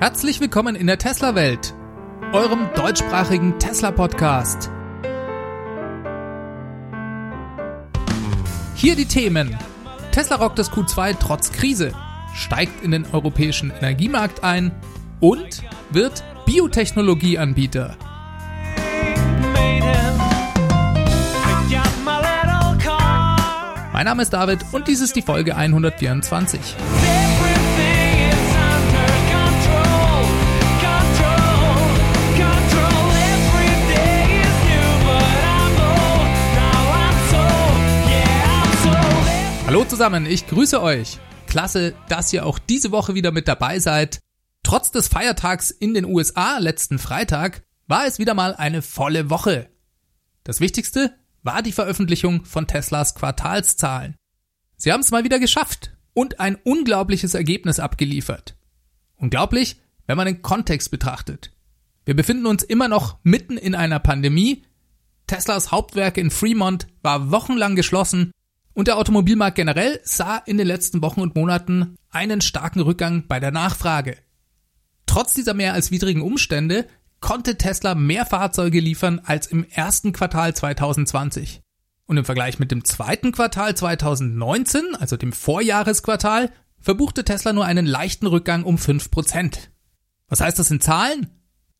Herzlich willkommen in der Tesla-Welt, eurem deutschsprachigen Tesla-Podcast. Hier die Themen. Tesla rockt das Q2 trotz Krise, steigt in den europäischen Energiemarkt ein und wird Biotechnologieanbieter. Mein Name ist David und dies ist die Folge 124. Hallo zusammen, ich grüße euch. Klasse, dass ihr auch diese Woche wieder mit dabei seid. Trotz des Feiertags in den USA letzten Freitag war es wieder mal eine volle Woche. Das Wichtigste war die Veröffentlichung von Teslas Quartalszahlen. Sie haben es mal wieder geschafft und ein unglaubliches Ergebnis abgeliefert. Unglaublich, wenn man den Kontext betrachtet. Wir befinden uns immer noch mitten in einer Pandemie. Teslas Hauptwerk in Fremont war wochenlang geschlossen und der Automobilmarkt generell sah in den letzten Wochen und Monaten einen starken Rückgang bei der Nachfrage. Trotz dieser mehr als widrigen Umstände konnte Tesla mehr Fahrzeuge liefern als im ersten Quartal 2020. Und im Vergleich mit dem zweiten Quartal 2019, also dem Vorjahresquartal, verbuchte Tesla nur einen leichten Rückgang um 5%. Was heißt das in Zahlen?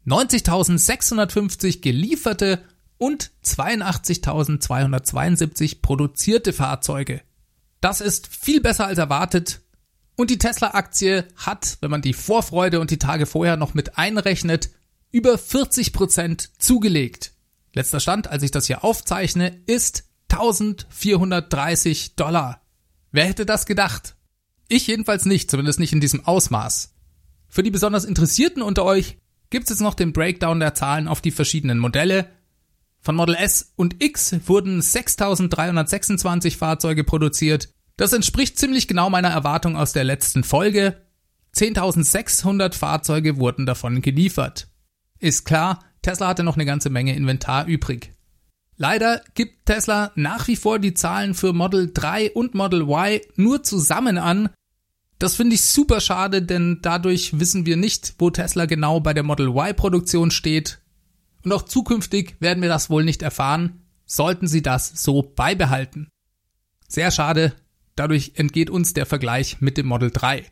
90.650 gelieferte und 82.272 produzierte Fahrzeuge. Das ist viel besser als erwartet. Und die Tesla-Aktie hat, wenn man die Vorfreude und die Tage vorher noch mit einrechnet, über 40 Prozent zugelegt. Letzter Stand, als ich das hier aufzeichne, ist 1430 Dollar. Wer hätte das gedacht? Ich jedenfalls nicht, zumindest nicht in diesem Ausmaß. Für die besonders Interessierten unter euch gibt es jetzt noch den Breakdown der Zahlen auf die verschiedenen Modelle. Von Model S und X wurden 6326 Fahrzeuge produziert. Das entspricht ziemlich genau meiner Erwartung aus der letzten Folge. 10.600 Fahrzeuge wurden davon geliefert. Ist klar, Tesla hatte noch eine ganze Menge Inventar übrig. Leider gibt Tesla nach wie vor die Zahlen für Model 3 und Model Y nur zusammen an. Das finde ich super schade, denn dadurch wissen wir nicht, wo Tesla genau bei der Model Y Produktion steht und auch zukünftig werden wir das wohl nicht erfahren, sollten sie das so beibehalten. Sehr schade, dadurch entgeht uns der Vergleich mit dem Model 3.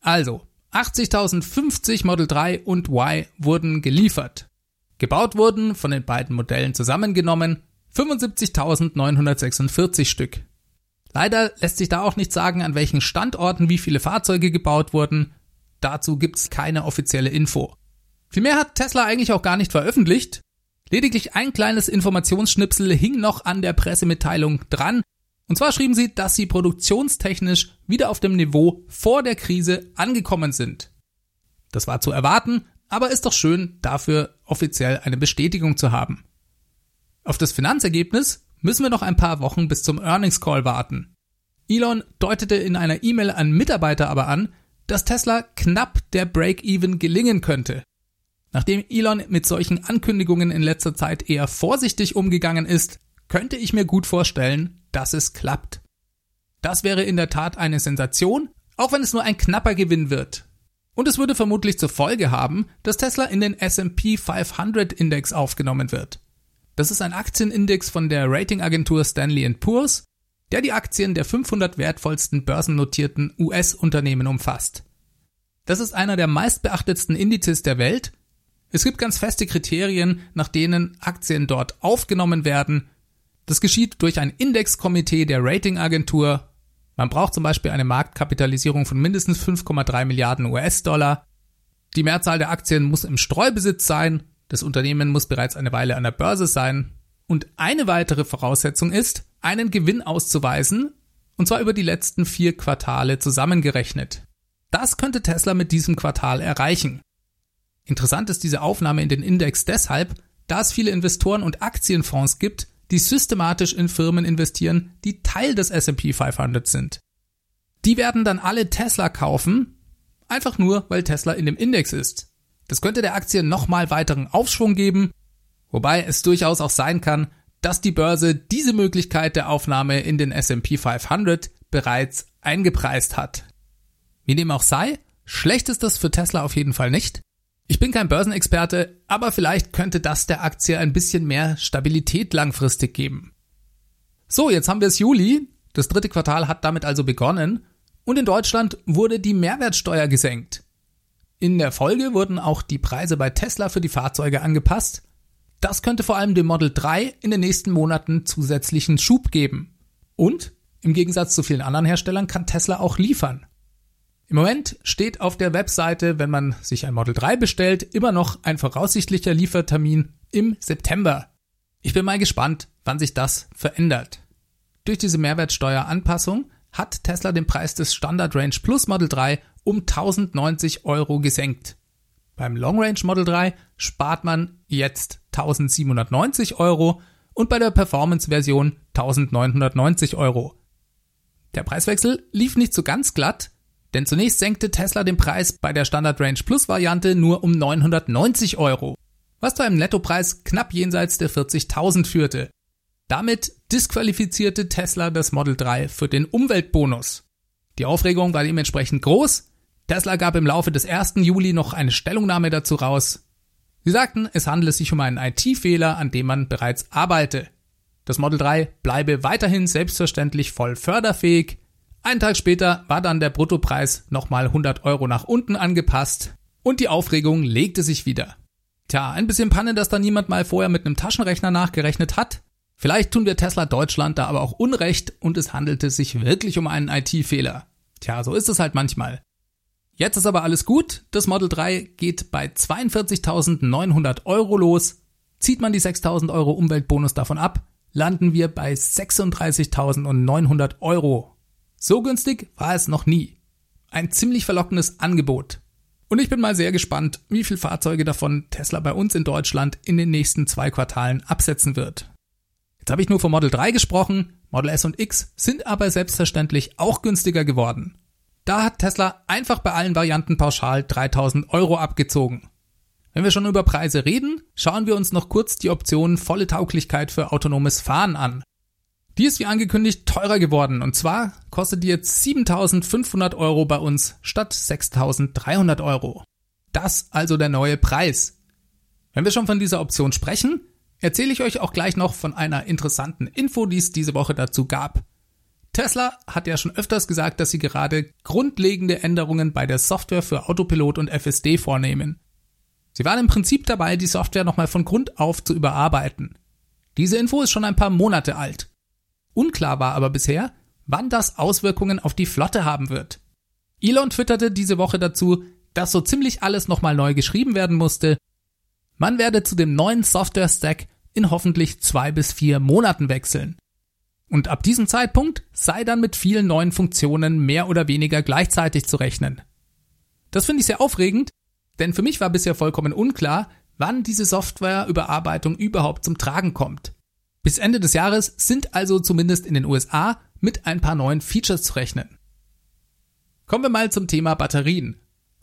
Also, 80.050 Model 3 und Y wurden geliefert. Gebaut wurden von den beiden Modellen zusammengenommen 75.946 Stück. Leider lässt sich da auch nicht sagen, an welchen Standorten wie viele Fahrzeuge gebaut wurden. Dazu gibt's keine offizielle Info. Vielmehr hat Tesla eigentlich auch gar nicht veröffentlicht. Lediglich ein kleines Informationsschnipsel hing noch an der Pressemitteilung dran. Und zwar schrieben sie, dass sie produktionstechnisch wieder auf dem Niveau vor der Krise angekommen sind. Das war zu erwarten, aber ist doch schön, dafür offiziell eine Bestätigung zu haben. Auf das Finanzergebnis müssen wir noch ein paar Wochen bis zum Earnings Call warten. Elon deutete in einer E-Mail an Mitarbeiter aber an, dass Tesla knapp der Break-Even gelingen könnte. Nachdem Elon mit solchen Ankündigungen in letzter Zeit eher vorsichtig umgegangen ist, könnte ich mir gut vorstellen, dass es klappt. Das wäre in der Tat eine Sensation, auch wenn es nur ein knapper Gewinn wird. Und es würde vermutlich zur Folge haben, dass Tesla in den S&P 500 Index aufgenommen wird. Das ist ein Aktienindex von der Ratingagentur Stanley Poor's, der die Aktien der 500 wertvollsten börsennotierten US-Unternehmen umfasst. Das ist einer der meistbeachtetsten Indizes der Welt es gibt ganz feste Kriterien, nach denen Aktien dort aufgenommen werden. Das geschieht durch ein Indexkomitee der Ratingagentur. Man braucht zum Beispiel eine Marktkapitalisierung von mindestens 5,3 Milliarden US-Dollar. Die Mehrzahl der Aktien muss im Streubesitz sein. Das Unternehmen muss bereits eine Weile an der Börse sein. Und eine weitere Voraussetzung ist, einen Gewinn auszuweisen, und zwar über die letzten vier Quartale zusammengerechnet. Das könnte Tesla mit diesem Quartal erreichen. Interessant ist diese Aufnahme in den Index deshalb, da es viele Investoren und Aktienfonds gibt, die systematisch in Firmen investieren, die Teil des S&P 500 sind. Die werden dann alle Tesla kaufen, einfach nur, weil Tesla in dem Index ist. Das könnte der Aktie nochmal weiteren Aufschwung geben, wobei es durchaus auch sein kann, dass die Börse diese Möglichkeit der Aufnahme in den S&P 500 bereits eingepreist hat. Wie dem auch sei, Schlecht ist das für Tesla auf jeden Fall nicht. Ich bin kein Börsenexperte, aber vielleicht könnte das der Aktie ein bisschen mehr Stabilität langfristig geben. So, jetzt haben wir es Juli. Das dritte Quartal hat damit also begonnen. Und in Deutschland wurde die Mehrwertsteuer gesenkt. In der Folge wurden auch die Preise bei Tesla für die Fahrzeuge angepasst. Das könnte vor allem dem Model 3 in den nächsten Monaten zusätzlichen Schub geben. Und im Gegensatz zu vielen anderen Herstellern kann Tesla auch liefern. Im Moment steht auf der Webseite, wenn man sich ein Model 3 bestellt, immer noch ein voraussichtlicher Liefertermin im September. Ich bin mal gespannt, wann sich das verändert. Durch diese Mehrwertsteueranpassung hat Tesla den Preis des Standard Range Plus Model 3 um 1090 Euro gesenkt. Beim Long Range Model 3 spart man jetzt 1790 Euro und bei der Performance Version 1990 Euro. Der Preiswechsel lief nicht so ganz glatt, denn zunächst senkte Tesla den Preis bei der Standard Range Plus Variante nur um 990 Euro, was zu einem Nettopreis knapp jenseits der 40.000 führte. Damit disqualifizierte Tesla das Model 3 für den Umweltbonus. Die Aufregung war dementsprechend groß. Tesla gab im Laufe des 1. Juli noch eine Stellungnahme dazu raus. Sie sagten, es handele sich um einen IT-Fehler, an dem man bereits arbeite. Das Model 3 bleibe weiterhin selbstverständlich voll förderfähig, einen Tag später war dann der Bruttopreis nochmal 100 Euro nach unten angepasst und die Aufregung legte sich wieder. Tja, ein bisschen Panne, dass da niemand mal vorher mit einem Taschenrechner nachgerechnet hat. Vielleicht tun wir Tesla Deutschland da aber auch Unrecht und es handelte sich wirklich um einen IT-Fehler. Tja, so ist es halt manchmal. Jetzt ist aber alles gut. Das Model 3 geht bei 42.900 Euro los. Zieht man die 6.000 Euro Umweltbonus davon ab, landen wir bei 36.900 Euro. So günstig war es noch nie. Ein ziemlich verlockendes Angebot. Und ich bin mal sehr gespannt, wie viele Fahrzeuge davon Tesla bei uns in Deutschland in den nächsten zwei Quartalen absetzen wird. Jetzt habe ich nur vom Model 3 gesprochen, Model S und X sind aber selbstverständlich auch günstiger geworden. Da hat Tesla einfach bei allen Varianten pauschal 3000 Euro abgezogen. Wenn wir schon über Preise reden, schauen wir uns noch kurz die Option volle Tauglichkeit für autonomes Fahren an. Die ist wie angekündigt teurer geworden und zwar kostet die jetzt 7500 Euro bei uns statt 6300 Euro. Das also der neue Preis. Wenn wir schon von dieser Option sprechen, erzähle ich euch auch gleich noch von einer interessanten Info, die es diese Woche dazu gab. Tesla hat ja schon öfters gesagt, dass sie gerade grundlegende Änderungen bei der Software für Autopilot und FSD vornehmen. Sie waren im Prinzip dabei, die Software nochmal von Grund auf zu überarbeiten. Diese Info ist schon ein paar Monate alt. Unklar war aber bisher, wann das Auswirkungen auf die Flotte haben wird. Elon twitterte diese Woche dazu, dass so ziemlich alles nochmal neu geschrieben werden musste. Man werde zu dem neuen Software-Stack in hoffentlich zwei bis vier Monaten wechseln. Und ab diesem Zeitpunkt sei dann mit vielen neuen Funktionen mehr oder weniger gleichzeitig zu rechnen. Das finde ich sehr aufregend, denn für mich war bisher vollkommen unklar, wann diese Softwareüberarbeitung überhaupt zum Tragen kommt. Bis Ende des Jahres sind also zumindest in den USA mit ein paar neuen Features zu rechnen. Kommen wir mal zum Thema Batterien.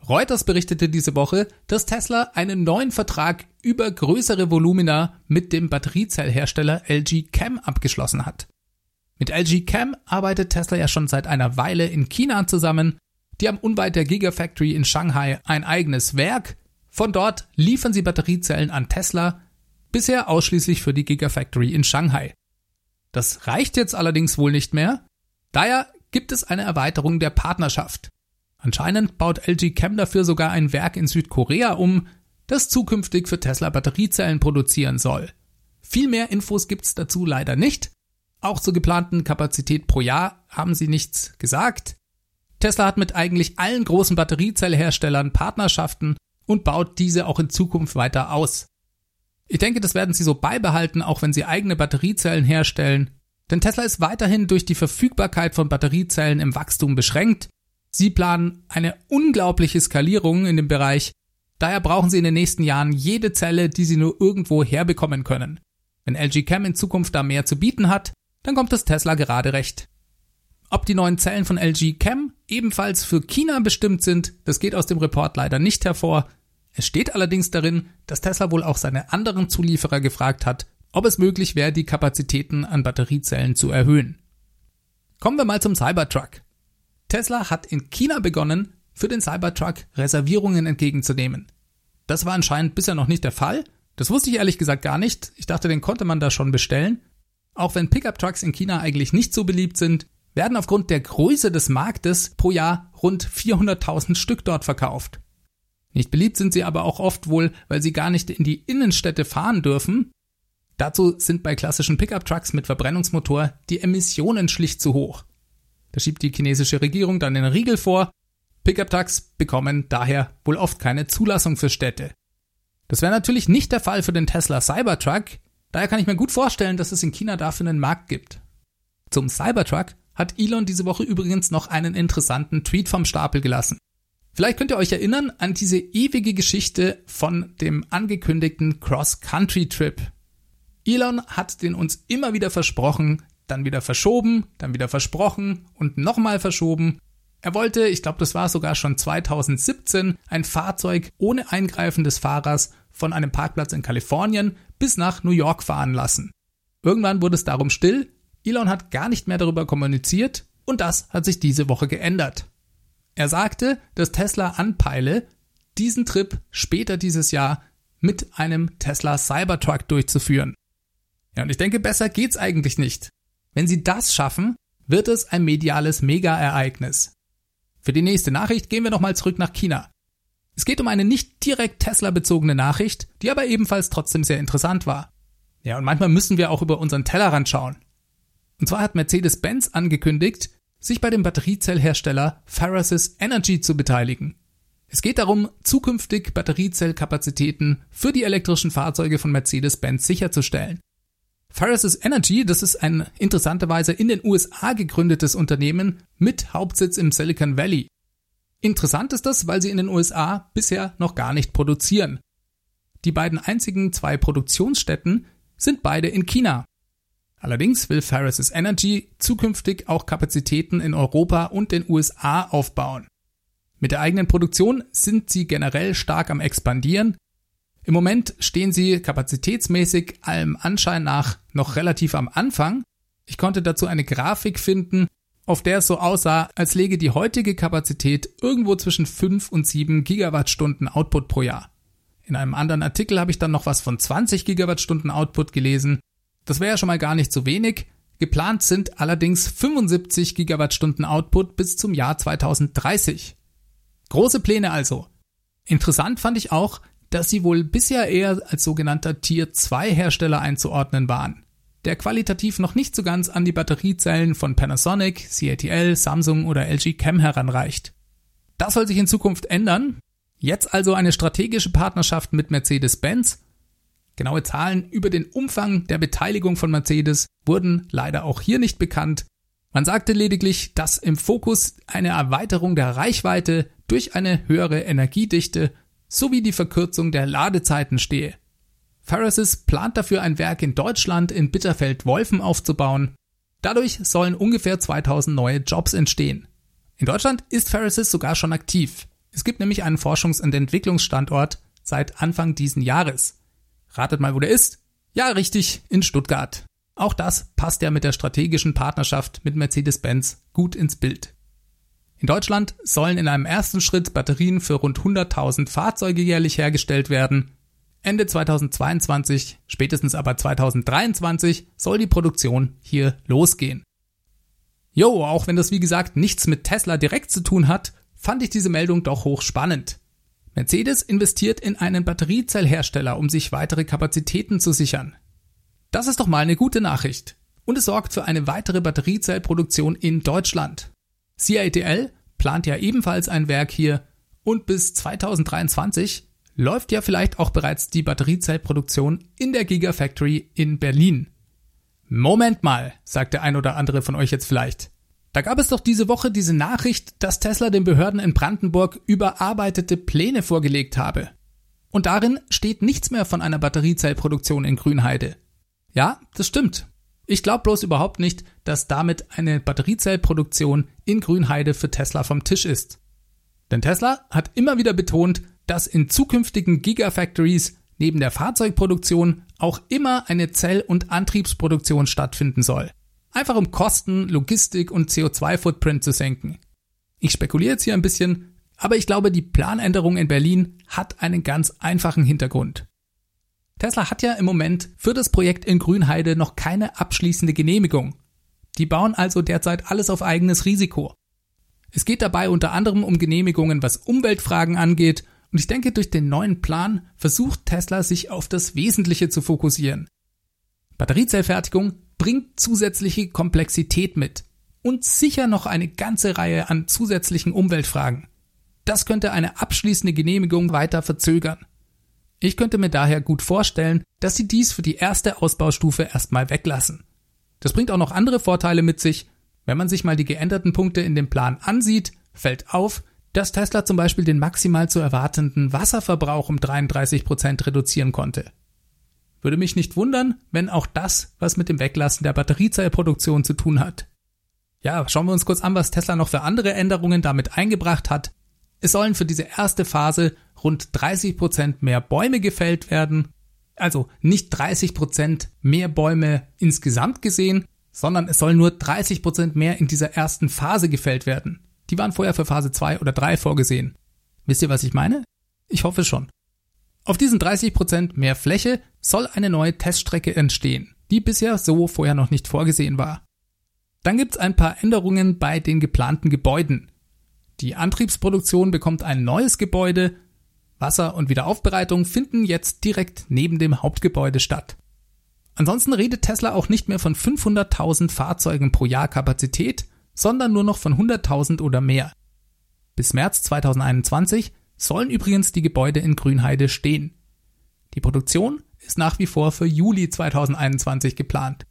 Reuters berichtete diese Woche, dass Tesla einen neuen Vertrag über größere Volumina mit dem Batteriezellhersteller LG Chem abgeschlossen hat. Mit LG Chem arbeitet Tesla ja schon seit einer Weile in China zusammen. Die haben unweit der Gigafactory in Shanghai ein eigenes Werk. Von dort liefern sie Batteriezellen an Tesla bisher ausschließlich für die Gigafactory in Shanghai. Das reicht jetzt allerdings wohl nicht mehr. Daher gibt es eine Erweiterung der Partnerschaft. Anscheinend baut LG Chem dafür sogar ein Werk in Südkorea um, das zukünftig für Tesla Batteriezellen produzieren soll. Viel mehr Infos gibt's dazu leider nicht. Auch zur geplanten Kapazität pro Jahr haben sie nichts gesagt. Tesla hat mit eigentlich allen großen Batteriezellherstellern Partnerschaften und baut diese auch in Zukunft weiter aus. Ich denke, das werden sie so beibehalten, auch wenn sie eigene Batteriezellen herstellen. Denn Tesla ist weiterhin durch die Verfügbarkeit von Batteriezellen im Wachstum beschränkt. Sie planen eine unglaubliche Skalierung in dem Bereich. Daher brauchen sie in den nächsten Jahren jede Zelle, die sie nur irgendwo herbekommen können. Wenn LG Chem in Zukunft da mehr zu bieten hat, dann kommt es Tesla gerade recht. Ob die neuen Zellen von LG Chem ebenfalls für China bestimmt sind, das geht aus dem Report leider nicht hervor. Es steht allerdings darin, dass Tesla wohl auch seine anderen Zulieferer gefragt hat, ob es möglich wäre, die Kapazitäten an Batteriezellen zu erhöhen. Kommen wir mal zum Cybertruck. Tesla hat in China begonnen, für den Cybertruck Reservierungen entgegenzunehmen. Das war anscheinend bisher noch nicht der Fall. Das wusste ich ehrlich gesagt gar nicht. Ich dachte, den konnte man da schon bestellen. Auch wenn Pickup-Trucks in China eigentlich nicht so beliebt sind, werden aufgrund der Größe des Marktes pro Jahr rund 400.000 Stück dort verkauft. Nicht beliebt sind sie aber auch oft wohl, weil sie gar nicht in die Innenstädte fahren dürfen. Dazu sind bei klassischen Pickup-Trucks mit Verbrennungsmotor die Emissionen schlicht zu hoch. Da schiebt die chinesische Regierung dann den Riegel vor. Pickup-Trucks bekommen daher wohl oft keine Zulassung für Städte. Das wäre natürlich nicht der Fall für den Tesla Cybertruck, daher kann ich mir gut vorstellen, dass es in China dafür einen Markt gibt. Zum Cybertruck hat Elon diese Woche übrigens noch einen interessanten Tweet vom Stapel gelassen. Vielleicht könnt ihr euch erinnern an diese ewige Geschichte von dem angekündigten Cross-Country-Trip. Elon hat den uns immer wieder versprochen, dann wieder verschoben, dann wieder versprochen und nochmal verschoben. Er wollte, ich glaube, das war sogar schon 2017, ein Fahrzeug ohne Eingreifen des Fahrers von einem Parkplatz in Kalifornien bis nach New York fahren lassen. Irgendwann wurde es darum still, Elon hat gar nicht mehr darüber kommuniziert und das hat sich diese Woche geändert. Er sagte, dass Tesla anpeile, diesen Trip später dieses Jahr mit einem Tesla Cybertruck durchzuführen. Ja, und ich denke, besser geht's eigentlich nicht. Wenn sie das schaffen, wird es ein mediales Mega-Ereignis. Für die nächste Nachricht gehen wir nochmal zurück nach China. Es geht um eine nicht direkt Tesla-bezogene Nachricht, die aber ebenfalls trotzdem sehr interessant war. Ja, und manchmal müssen wir auch über unseren Tellerrand schauen. Und zwar hat Mercedes-Benz angekündigt, sich bei dem Batteriezellhersteller Farasis Energy zu beteiligen. Es geht darum, zukünftig Batteriezellkapazitäten für die elektrischen Fahrzeuge von Mercedes-Benz sicherzustellen. Farasis Energy, das ist ein interessanterweise in den USA gegründetes Unternehmen mit Hauptsitz im Silicon Valley. Interessant ist das, weil sie in den USA bisher noch gar nicht produzieren. Die beiden einzigen zwei Produktionsstätten sind beide in China. Allerdings will Farasis Energy zukünftig auch Kapazitäten in Europa und den USA aufbauen. Mit der eigenen Produktion sind sie generell stark am expandieren. Im Moment stehen sie kapazitätsmäßig allem Anschein nach noch relativ am Anfang. Ich konnte dazu eine Grafik finden, auf der es so aussah, als lege die heutige Kapazität irgendwo zwischen 5 und 7 Gigawattstunden Output pro Jahr. In einem anderen Artikel habe ich dann noch was von 20 Gigawattstunden Output gelesen. Das wäre ja schon mal gar nicht so wenig. Geplant sind allerdings 75 Gigawattstunden Output bis zum Jahr 2030. Große Pläne also. Interessant fand ich auch, dass sie wohl bisher eher als sogenannter Tier 2 Hersteller einzuordnen waren, der qualitativ noch nicht so ganz an die Batteriezellen von Panasonic, CATL, Samsung oder LG Chem heranreicht. Das soll sich in Zukunft ändern. Jetzt also eine strategische Partnerschaft mit Mercedes-Benz Genaue Zahlen über den Umfang der Beteiligung von Mercedes wurden leider auch hier nicht bekannt. Man sagte lediglich, dass im Fokus eine Erweiterung der Reichweite durch eine höhere Energiedichte sowie die Verkürzung der Ladezeiten stehe. Farasis plant dafür ein Werk in Deutschland in Bitterfeld-Wolfen aufzubauen. Dadurch sollen ungefähr 2000 neue Jobs entstehen. In Deutschland ist Farasis sogar schon aktiv. Es gibt nämlich einen Forschungs- und Entwicklungsstandort seit Anfang diesen Jahres. Ratet mal, wo der ist? Ja, richtig, in Stuttgart. Auch das passt ja mit der strategischen Partnerschaft mit Mercedes-Benz gut ins Bild. In Deutschland sollen in einem ersten Schritt Batterien für rund 100.000 Fahrzeuge jährlich hergestellt werden. Ende 2022, spätestens aber 2023 soll die Produktion hier losgehen. Jo, auch wenn das wie gesagt nichts mit Tesla direkt zu tun hat, fand ich diese Meldung doch hochspannend. Mercedes investiert in einen Batteriezellhersteller, um sich weitere Kapazitäten zu sichern. Das ist doch mal eine gute Nachricht. Und es sorgt für eine weitere Batteriezellproduktion in Deutschland. CATL plant ja ebenfalls ein Werk hier und bis 2023 läuft ja vielleicht auch bereits die Batteriezellproduktion in der Gigafactory in Berlin. Moment mal, sagt der ein oder andere von euch jetzt vielleicht. Da gab es doch diese Woche diese Nachricht, dass Tesla den Behörden in Brandenburg überarbeitete Pläne vorgelegt habe. Und darin steht nichts mehr von einer Batteriezellproduktion in Grünheide. Ja, das stimmt. Ich glaube bloß überhaupt nicht, dass damit eine Batteriezellproduktion in Grünheide für Tesla vom Tisch ist. Denn Tesla hat immer wieder betont, dass in zukünftigen Gigafactories neben der Fahrzeugproduktion auch immer eine Zell- und Antriebsproduktion stattfinden soll. Einfach um Kosten, Logistik und CO2-Footprint zu senken. Ich spekuliere jetzt hier ein bisschen, Aber ich glaube, die Planänderung in Berlin hat einen ganz einfachen Hintergrund. Tesla hat ja im Moment für das Projekt in Grünheide noch keine abschließende Genehmigung. Die bauen also derzeit alles auf eigenes Risiko. Es geht dabei unter anderem um Genehmigungen, was Umweltfragen angeht, und ich denke, durch den neuen Plan versucht Tesla sich auf das Wesentliche zu fokussieren. Batteriezellfertigung bringt zusätzliche Komplexität mit und sicher noch eine ganze Reihe an zusätzlichen Umweltfragen. Das könnte eine abschließende Genehmigung weiter verzögern. Ich könnte mir daher gut vorstellen, dass sie dies für die erste Ausbaustufe erstmal weglassen. Das bringt auch noch andere Vorteile mit sich. Wenn man sich mal die geänderten Punkte in dem Plan ansieht, fällt auf, dass Tesla zum Beispiel den maximal zu erwartenden Wasserverbrauch um 33 Prozent reduzieren konnte. Würde mich nicht wundern, wenn auch das was mit dem Weglassen der Batteriezellproduktion zu tun hat. Ja, schauen wir uns kurz an, was Tesla noch für andere Änderungen damit eingebracht hat. Es sollen für diese erste Phase rund 30 Prozent mehr Bäume gefällt werden. Also nicht 30 Prozent mehr Bäume insgesamt gesehen, sondern es sollen nur 30 Prozent mehr in dieser ersten Phase gefällt werden. Die waren vorher für Phase 2 oder 3 vorgesehen. Wisst ihr, was ich meine? Ich hoffe schon. Auf diesen 30 Prozent mehr Fläche soll eine neue Teststrecke entstehen, die bisher so vorher noch nicht vorgesehen war. Dann gibt's ein paar Änderungen bei den geplanten Gebäuden. Die Antriebsproduktion bekommt ein neues Gebäude, Wasser- und Wiederaufbereitung finden jetzt direkt neben dem Hauptgebäude statt. Ansonsten redet Tesla auch nicht mehr von 500.000 Fahrzeugen pro Jahr Kapazität, sondern nur noch von 100.000 oder mehr. Bis März 2021 sollen übrigens die Gebäude in Grünheide stehen. Die Produktion ist nach wie vor für Juli 2021 geplant.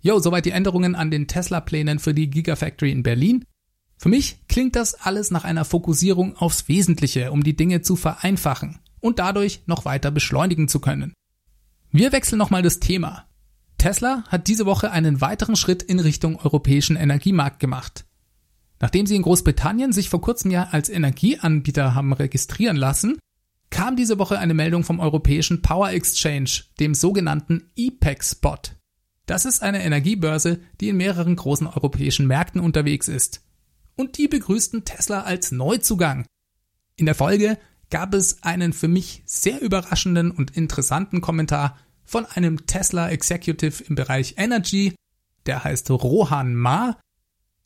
Jo, soweit die Änderungen an den Tesla-Plänen für die Gigafactory in Berlin. Für mich klingt das alles nach einer Fokussierung aufs Wesentliche, um die Dinge zu vereinfachen und dadurch noch weiter beschleunigen zu können. Wir wechseln nochmal das Thema. Tesla hat diese Woche einen weiteren Schritt in Richtung europäischen Energiemarkt gemacht. Nachdem sie in Großbritannien sich vor kurzem ja als Energieanbieter haben registrieren lassen, kam diese Woche eine Meldung vom europäischen Power Exchange, dem sogenannten EPEC-Spot. Das ist eine Energiebörse, die in mehreren großen europäischen Märkten unterwegs ist. Und die begrüßten Tesla als Neuzugang. In der Folge gab es einen für mich sehr überraschenden und interessanten Kommentar von einem Tesla Executive im Bereich Energy, der heißt Rohan Ma.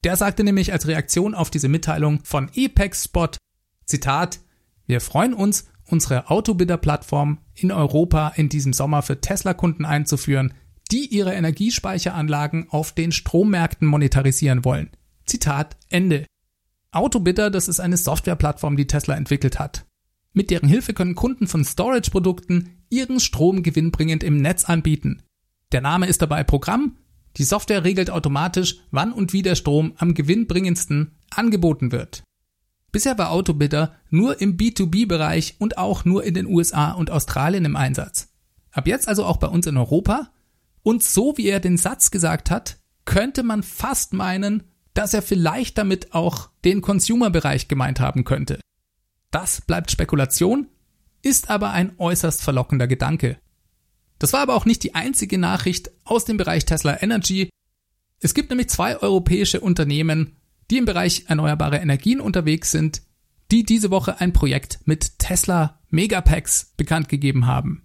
Der sagte nämlich als Reaktion auf diese Mitteilung von Apex Spot, Zitat, wir freuen uns, unsere Autobidder-Plattform in Europa in diesem Sommer für Tesla-Kunden einzuführen, die ihre Energiespeicheranlagen auf den Strommärkten monetarisieren wollen. Zitat Ende. Autobidder, das ist eine Softwareplattform, die Tesla entwickelt hat. Mit deren Hilfe können Kunden von Storage-Produkten ihren Strom gewinnbringend im Netz anbieten. Der Name ist dabei Programm. Die Software regelt automatisch, wann und wie der Strom am gewinnbringendsten angeboten wird. Bisher war Autobidder nur im B2B-Bereich und auch nur in den USA und Australien im Einsatz. Ab jetzt also auch bei uns in Europa. Und so wie er den Satz gesagt hat, könnte man fast meinen, dass er vielleicht damit auch den Consumer-Bereich gemeint haben könnte. Das bleibt Spekulation, ist aber ein äußerst verlockender Gedanke. Das war aber auch nicht die einzige Nachricht aus dem Bereich Tesla Energy. Es gibt nämlich zwei europäische Unternehmen, die im Bereich erneuerbare Energien unterwegs sind, die diese Woche ein Projekt mit Tesla Megapacks bekannt gegeben haben.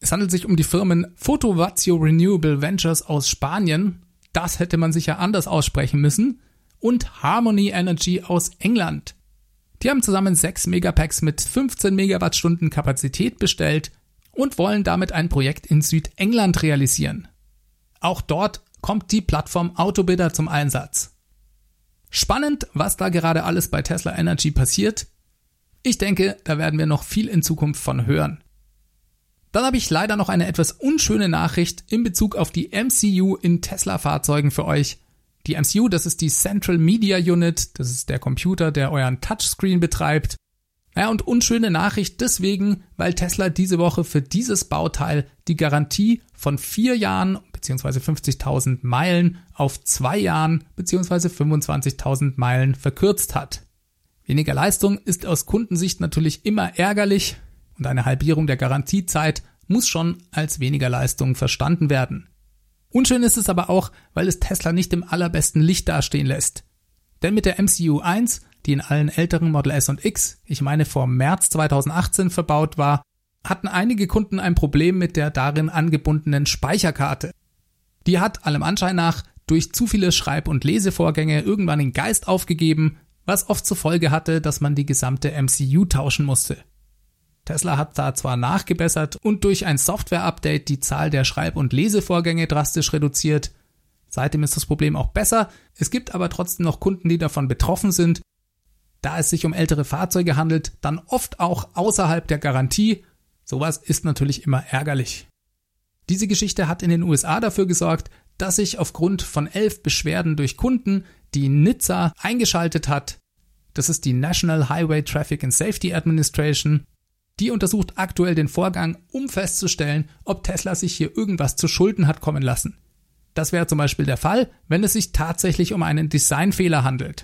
Es handelt sich um die Firmen Fotovatio Renewable Ventures aus Spanien, das hätte man sicher anders aussprechen müssen, und Harmony Energy aus England. Die haben zusammen 6 Megapacks mit 15 Megawattstunden Kapazität bestellt und wollen damit ein Projekt in Südengland realisieren. Auch dort kommt die Plattform Autobidder zum Einsatz. Spannend, was da gerade alles bei Tesla Energy passiert. Ich denke, da werden wir noch viel in Zukunft von hören. Dann habe ich leider noch eine etwas unschöne Nachricht in Bezug auf die MCU in Tesla-Fahrzeugen für euch. Die MCU, das ist die Central Media Unit, das ist der Computer, der euren Touchscreen betreibt. Ja, und unschöne Nachricht deswegen, weil Tesla diese Woche für dieses Bauteil die Garantie von vier Jahren bzw. 50.000 Meilen auf zwei Jahren bzw. 25.000 Meilen verkürzt hat. Weniger Leistung ist aus Kundensicht natürlich immer ärgerlich und eine Halbierung der Garantiezeit muss schon als weniger Leistung verstanden werden. Unschön ist es aber auch, weil es Tesla nicht im allerbesten Licht dastehen lässt. Denn mit der MCU 1 die in allen älteren Model S und X, ich meine vor März 2018 verbaut war, hatten einige Kunden ein Problem mit der darin angebundenen Speicherkarte. Die hat allem Anschein nach durch zu viele Schreib- und Lesevorgänge irgendwann den Geist aufgegeben, was oft zur Folge hatte, dass man die gesamte MCU tauschen musste. Tesla hat da zwar nachgebessert und durch ein Software-Update die Zahl der Schreib- und Lesevorgänge drastisch reduziert. Seitdem ist das Problem auch besser. Es gibt aber trotzdem noch Kunden, die davon betroffen sind. Da es sich um ältere Fahrzeuge handelt, dann oft auch außerhalb der Garantie. Sowas ist natürlich immer ärgerlich. Diese Geschichte hat in den USA dafür gesorgt, dass sich aufgrund von elf Beschwerden durch Kunden die NHTSA eingeschaltet hat. Das ist die National Highway Traffic and Safety Administration. Die untersucht aktuell den Vorgang, um festzustellen, ob Tesla sich hier irgendwas zu Schulden hat kommen lassen. Das wäre zum Beispiel der Fall, wenn es sich tatsächlich um einen Designfehler handelt.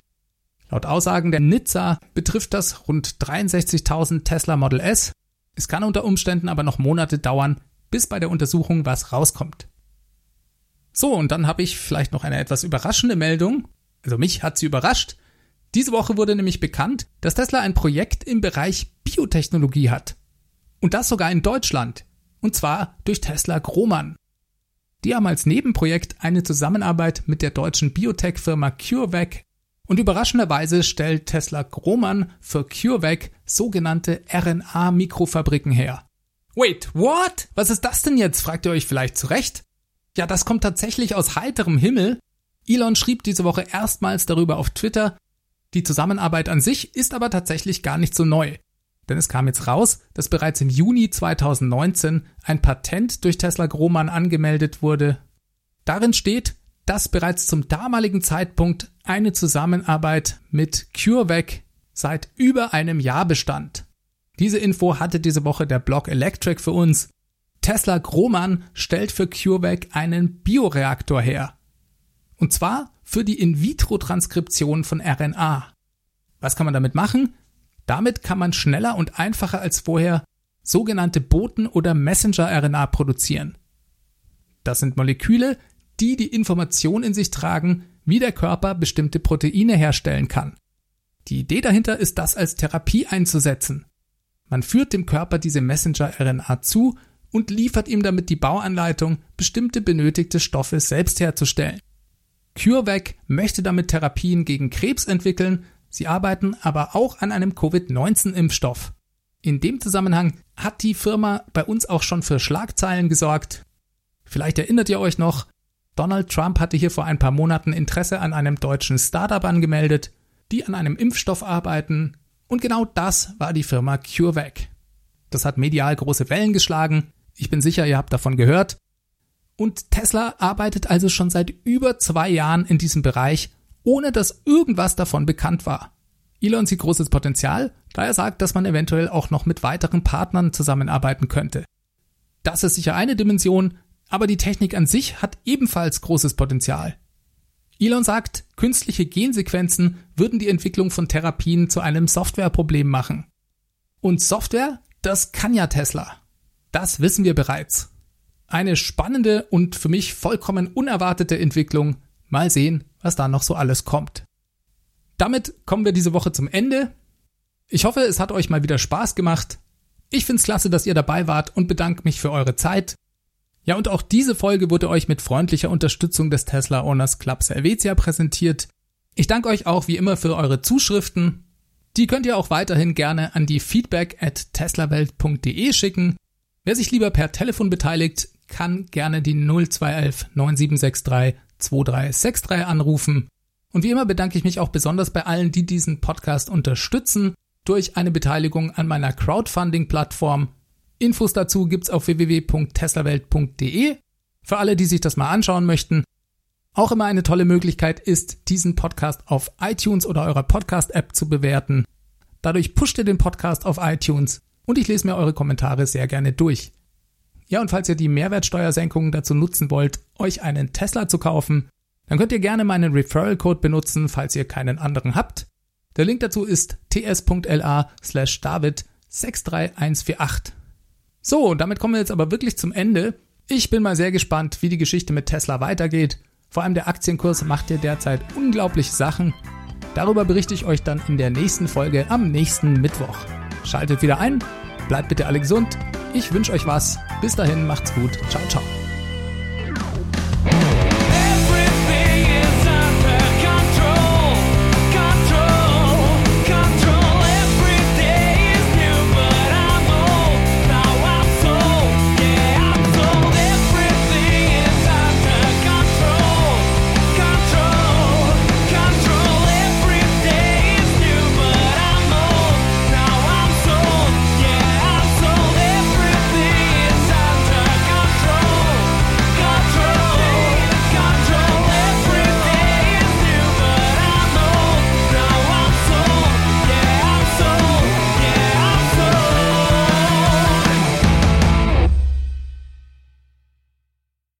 Laut Aussagen der NHTSA betrifft das rund 63.000 Tesla Model S. Es kann unter Umständen aber noch Monate dauern, bis bei der Untersuchung was rauskommt. So, und dann habe ich vielleicht noch eine etwas überraschende Meldung. Also mich hat sie überrascht. Diese Woche wurde nämlich bekannt, dass Tesla ein Projekt im Bereich Biotechnologie hat. Und das sogar in Deutschland. Und zwar durch Tesla Grohmann. Die haben als Nebenprojekt eine Zusammenarbeit mit der deutschen Biotech-Firma CureVac und überraschenderweise stellt Tesla Grohmann für CureVac sogenannte RNA-Mikrofabriken her. Wait, what? Was ist das denn jetzt? fragt ihr euch vielleicht zurecht. Ja, das kommt tatsächlich aus heiterem Himmel. Elon schrieb diese Woche erstmals darüber auf Twitter, die Zusammenarbeit an sich ist aber tatsächlich gar nicht so neu. Denn es kam jetzt raus, dass bereits im Juni 2019 ein Patent durch Tesla Grohmann angemeldet wurde. Darin steht, dass bereits zum damaligen Zeitpunkt eine Zusammenarbeit mit CureVac seit über einem Jahr bestand. Diese Info hatte diese Woche der Blog Electric für uns. Tesla Grohmann stellt für CureVac einen Bioreaktor her. Und zwar für die In-vitro-Transkription von RNA. Was kann man damit machen? Damit kann man schneller und einfacher als vorher sogenannte Boten- oder Messenger-RNA produzieren. Das sind Moleküle, die die Information in sich tragen, wie der Körper bestimmte Proteine herstellen kann. Die Idee dahinter ist, das als Therapie einzusetzen. Man führt dem Körper diese Messenger-RNA zu und liefert ihm damit die Bauanleitung, bestimmte benötigte Stoffe selbst herzustellen. CureVac möchte damit Therapien gegen Krebs entwickeln, sie arbeiten aber auch an einem Covid-19-Impfstoff. In dem Zusammenhang hat die Firma bei uns auch schon für Schlagzeilen gesorgt. Vielleicht erinnert ihr euch noch, Donald Trump hatte hier vor ein paar Monaten Interesse an einem deutschen Startup angemeldet, die an einem Impfstoff arbeiten, und genau das war die Firma CureVac. Das hat medial große Wellen geschlagen, ich bin sicher, ihr habt davon gehört, und Tesla arbeitet also schon seit über zwei Jahren in diesem Bereich, ohne dass irgendwas davon bekannt war. Elon sieht großes Potenzial, da er sagt, dass man eventuell auch noch mit weiteren Partnern zusammenarbeiten könnte. Das ist sicher eine Dimension, aber die Technik an sich hat ebenfalls großes Potenzial. Elon sagt, künstliche Gensequenzen würden die Entwicklung von Therapien zu einem Softwareproblem machen. Und Software, das kann ja Tesla. Das wissen wir bereits. Eine spannende und für mich vollkommen unerwartete Entwicklung. Mal sehen, was da noch so alles kommt. Damit kommen wir diese Woche zum Ende. Ich hoffe, es hat euch mal wieder Spaß gemacht. Ich find's klasse, dass ihr dabei wart und bedanke mich für eure Zeit. Ja, und auch diese Folge wurde euch mit freundlicher Unterstützung des Tesla Owners Clubs Helvetia präsentiert. Ich danke euch auch wie immer für eure Zuschriften. Die könnt ihr auch weiterhin gerne an die feedback at teslawelt.de schicken. Wer sich lieber per Telefon beteiligt, kann gerne die 0211 9763 2363 anrufen. Und wie immer bedanke ich mich auch besonders bei allen, die diesen Podcast unterstützen durch eine Beteiligung an meiner Crowdfunding-Plattform. Infos dazu gibt's auf www.teslawelt.de. Für alle, die sich das mal anschauen möchten. Auch immer eine tolle Möglichkeit ist, diesen Podcast auf iTunes oder eurer Podcast-App zu bewerten. Dadurch pusht ihr den Podcast auf iTunes und ich lese mir eure Kommentare sehr gerne durch. Ja, und falls ihr die Mehrwertsteuersenkungen dazu nutzen wollt, euch einen Tesla zu kaufen, dann könnt ihr gerne meinen Referral-Code benutzen, falls ihr keinen anderen habt. Der Link dazu ist ts.la slash david 63148. So, damit kommen wir jetzt aber wirklich zum Ende. Ich bin mal sehr gespannt, wie die Geschichte mit Tesla weitergeht. Vor allem der Aktienkurs macht ja derzeit unglaubliche Sachen. Darüber berichte ich euch dann in der nächsten Folge am nächsten Mittwoch. Schaltet wieder ein, bleibt bitte alle gesund. Ich wünsche euch was. Bis dahin, macht's gut. Ciao, ciao.